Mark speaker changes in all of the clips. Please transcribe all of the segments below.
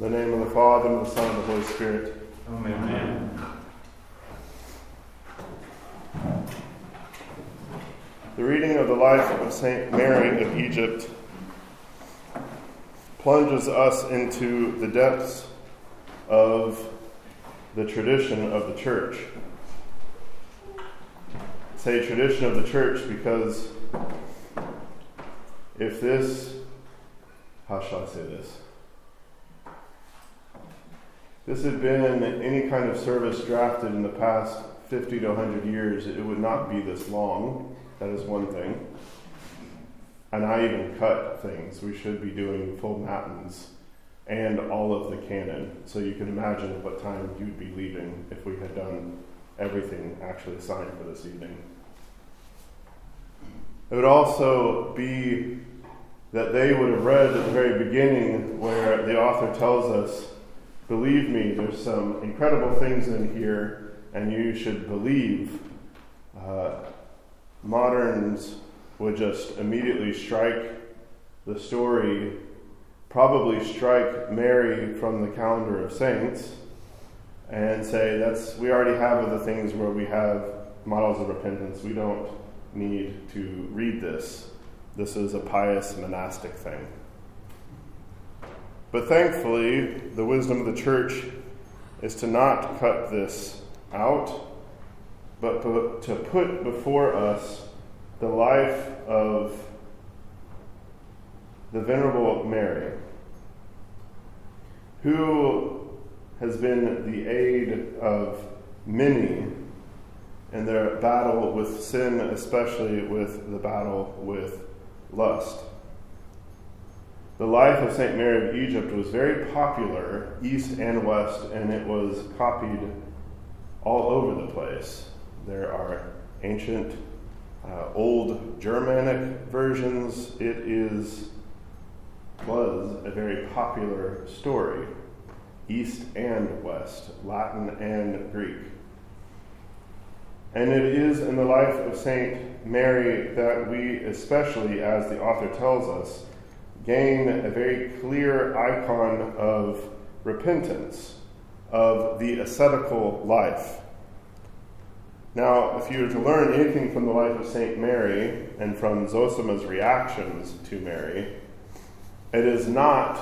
Speaker 1: In the name of the Father, and the Son, and the Holy Spirit.
Speaker 2: Amen.
Speaker 1: The reading of the life of Saint Mary of Egypt plunges us into the depths of the tradition of the church. I say tradition of the church because if this, how shall I say this? This had been any kind of service drafted in the past 50 to 100 years, it would not be this long. That is one thing. And I even cut things. We should be doing full matins and all of the canon. So you can imagine what time you'd be leaving if we had done everything actually assigned for this evening. It would also be that they would have read at the very beginning where the author tells us, Believe me, there's some incredible things in here, and you should believe. Uh, moderns would just immediately strike the story, probably strike Mary from the calendar of saints, and say that's we already have other things where we have models of repentance. We don't need to read this. This is a pious monastic thing. But thankfully, the wisdom of the church is to not cut this out, but to put before us the life of the Venerable Mary, who has been the aid of many in their battle with sin, especially with the battle with lust. The life of St. Mary of Egypt was very popular, east and west, and it was copied all over the place. There are ancient, uh, old Germanic versions. It is was a very popular story, east and west, Latin and Greek. And it is in the life of Saint Mary that we, especially as the author tells us, gain a very clear icon of repentance, of the ascetical life. Now, if you were to learn anything from the life of St. Mary and from Zosima's reactions to Mary, it is not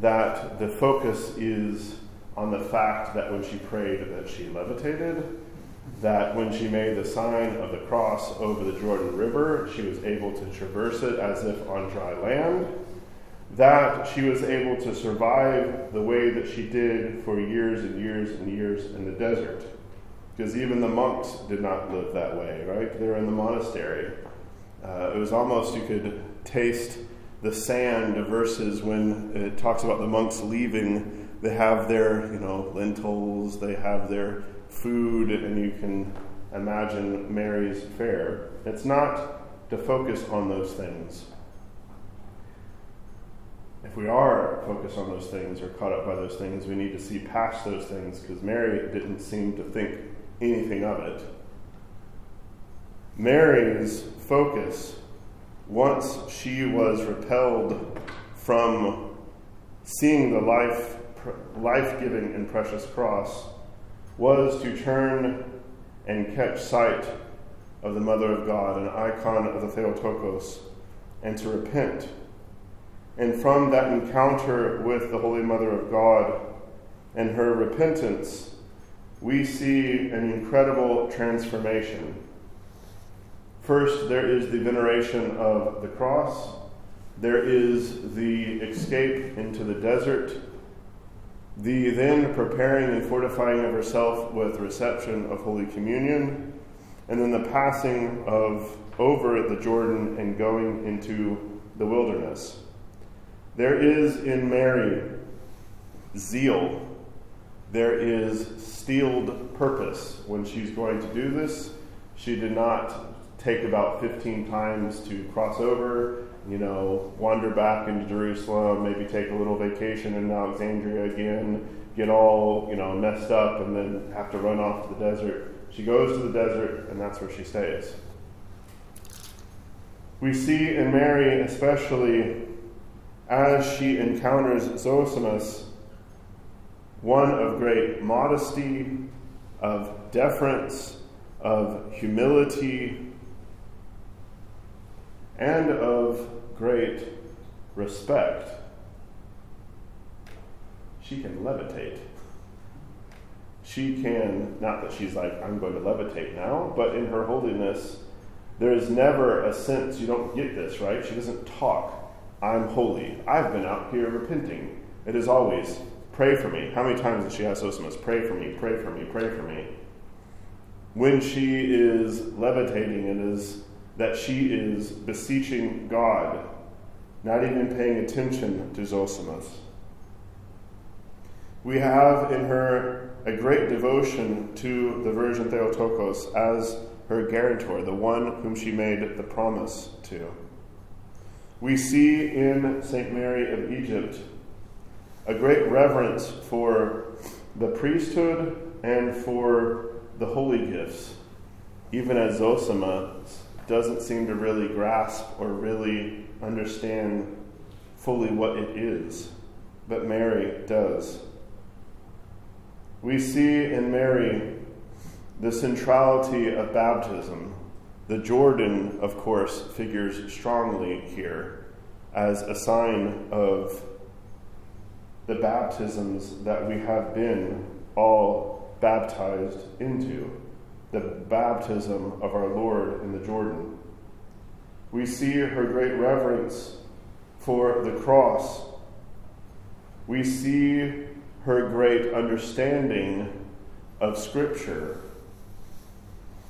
Speaker 1: that the focus is on the fact that when she prayed that she levitated, that when she made the sign of the cross over the Jordan River, she was able to traverse it as if on dry land, that she was able to survive the way that she did for years and years and years in the desert because even the monks did not live that way, right? They were in the monastery. Uh, it was almost, you could taste the sand versus when it talks about the monks leaving, they have their, you know, lentils, they have their food, and you can imagine Mary's fare. It's not to focus on those things. If we are focused on those things or caught up by those things, we need to see past those things because Mary didn't seem to think anything of it. Mary's focus, once she was repelled from seeing the life, life-giving and precious cross, was to turn and catch sight of the Mother of God, an icon of the Theotokos, and to repent. And from that encounter with the Holy Mother of God and her repentance, we see an incredible transformation. First, there is the veneration of the cross, there is the escape into the desert, the then preparing and fortifying of herself with reception of Holy Communion, and then the passing of over the Jordan and going into the wilderness. There is in Mary zeal there is steeled purpose when she's going to do this. She did not take about 15 times to cross over, you know, wander back into Jerusalem, maybe take a little vacation in Alexandria again, get all, you know, messed up, and then have to run off to the desert. She goes to the desert, and that's where she stays. We see in Mary, especially as she encounters Zosimus, one of great modesty, of deference, of humility, and of great respect. She can levitate. She can, not that she's like, I'm going to levitate now, but in her holiness, there is never a sense, you don't get this, right? She doesn't talk, I'm holy. I've been out here repenting. It is always, pray for me. How many times does she ask Zosimus, pray for me, pray for me, pray for me? When she is levitating, it is that she is beseeching God, not even paying attention to Zosimus. We have in her a great devotion to the Virgin Theotokos as her guarantor, the one whom she made the promise to. We see in St. Mary of Egypt a great reverence for the priesthood and for the holy gifts, even as Zosima doesn't seem to really grasp or really understand fully what it is, but Mary does. We see in Mary the centrality of baptism. The Jordan, of course, figures strongly here as a sign of the baptisms that we have been all baptized into, the baptism of our Lord in the Jordan. We see her great reverence for the cross. We see her great understanding of Scripture.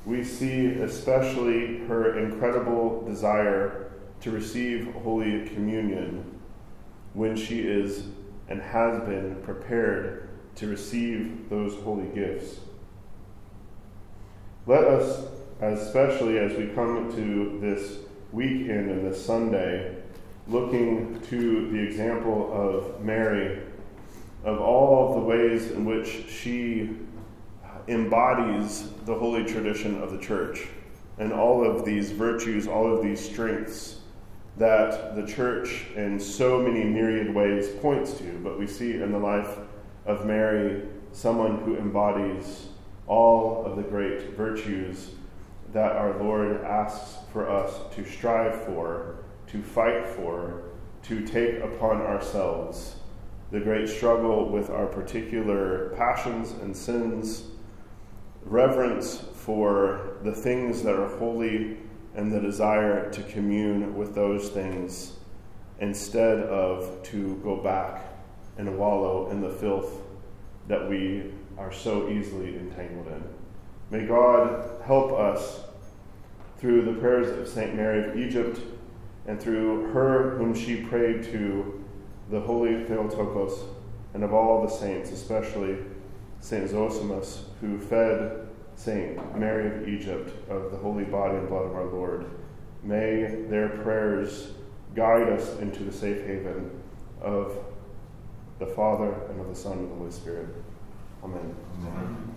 Speaker 1: We see especially her incredible desire to receive Holy Communion when she is and has been prepared to receive those holy gifts. Let us, especially as we come to this weekend and this Sunday, looking to the example of Mary of all of the ways in which she embodies the holy tradition of the church and all of these virtues, all of these strengths that the church in so many myriad ways points to. But we see in the life of Mary someone who embodies all of the great virtues that our Lord asks for us to strive for, to fight for, to take upon ourselves. The great struggle with our particular passions and sins, reverence for the things that are holy, and the desire to commune with those things instead of to go back and wallow in the filth that we are so easily entangled in. May God help us through the prayers of St. Mary of Egypt and through her whom she prayed to the holy Theotokos, and of all the saints, especially Saint Zosimus, who fed Saint Mary of Egypt of the holy body and blood of our Lord. May their prayers guide us into the safe haven of the Father and of the Son and of the Holy Spirit. Amen. Amen.